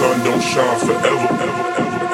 sun don't shine forever, ever, ever.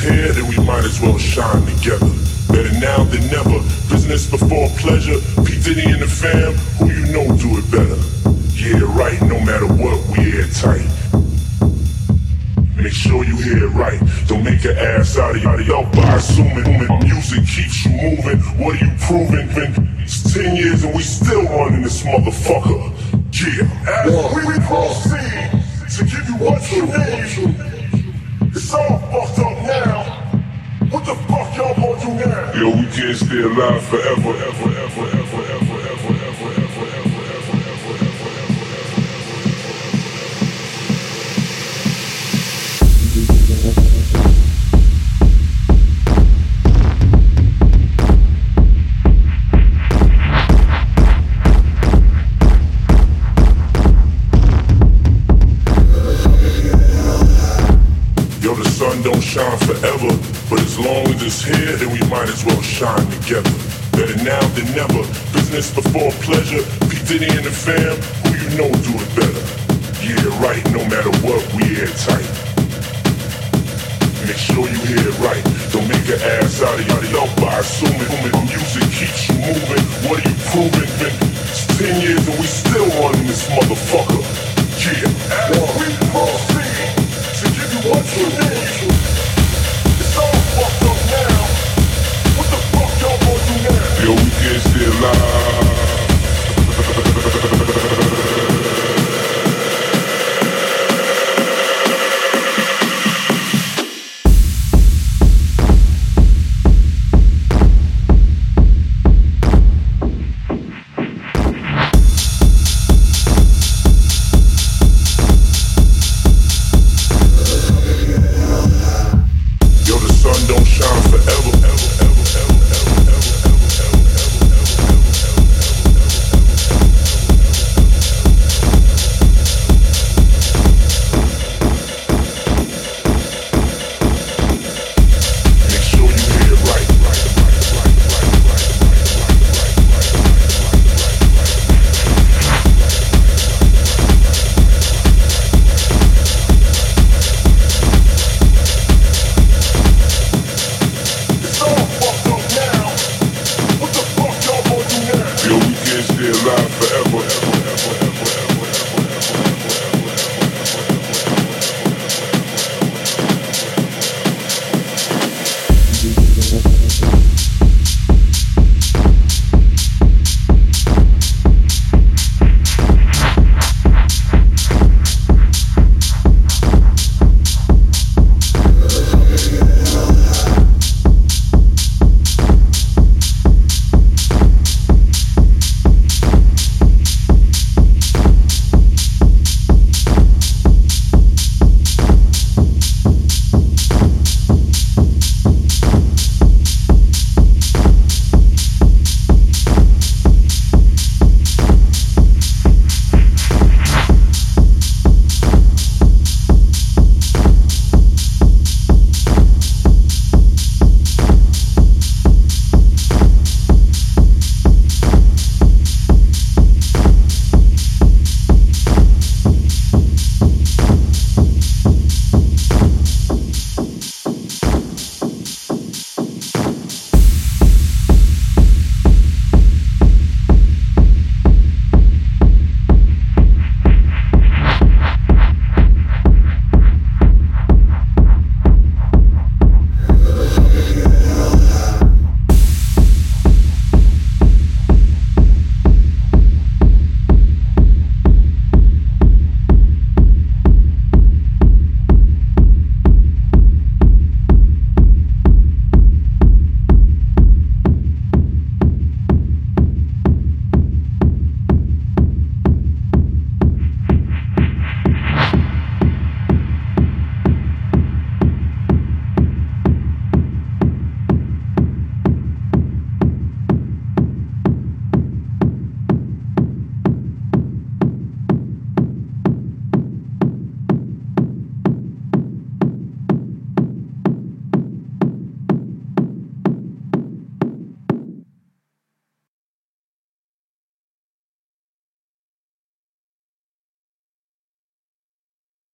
here, then we might as well shine together. Better now than never. Business before pleasure. P. Diddy and the fam, who you know do it better. Yeah, right, no matter what, we airtight. Make sure you hear it right. Don't make an ass out of y'all by assuming My music keeps you moving. What are you proving? Been it's 10 years and we still running this motherfucker. Yeah, as one, we proceed to give you what you need, it's all fucked up. What the fuck y'all gonna do? Yo, we can't stay alive forever, ever, ever, ever, ever, ever. as well shine together. Better now than never. Business before pleasure. P. Diddy and the fam, who you know do it better. Yeah, right, no matter what, we airtight. Make sure you hear it right. Don't make an ass out of yourself by assuming music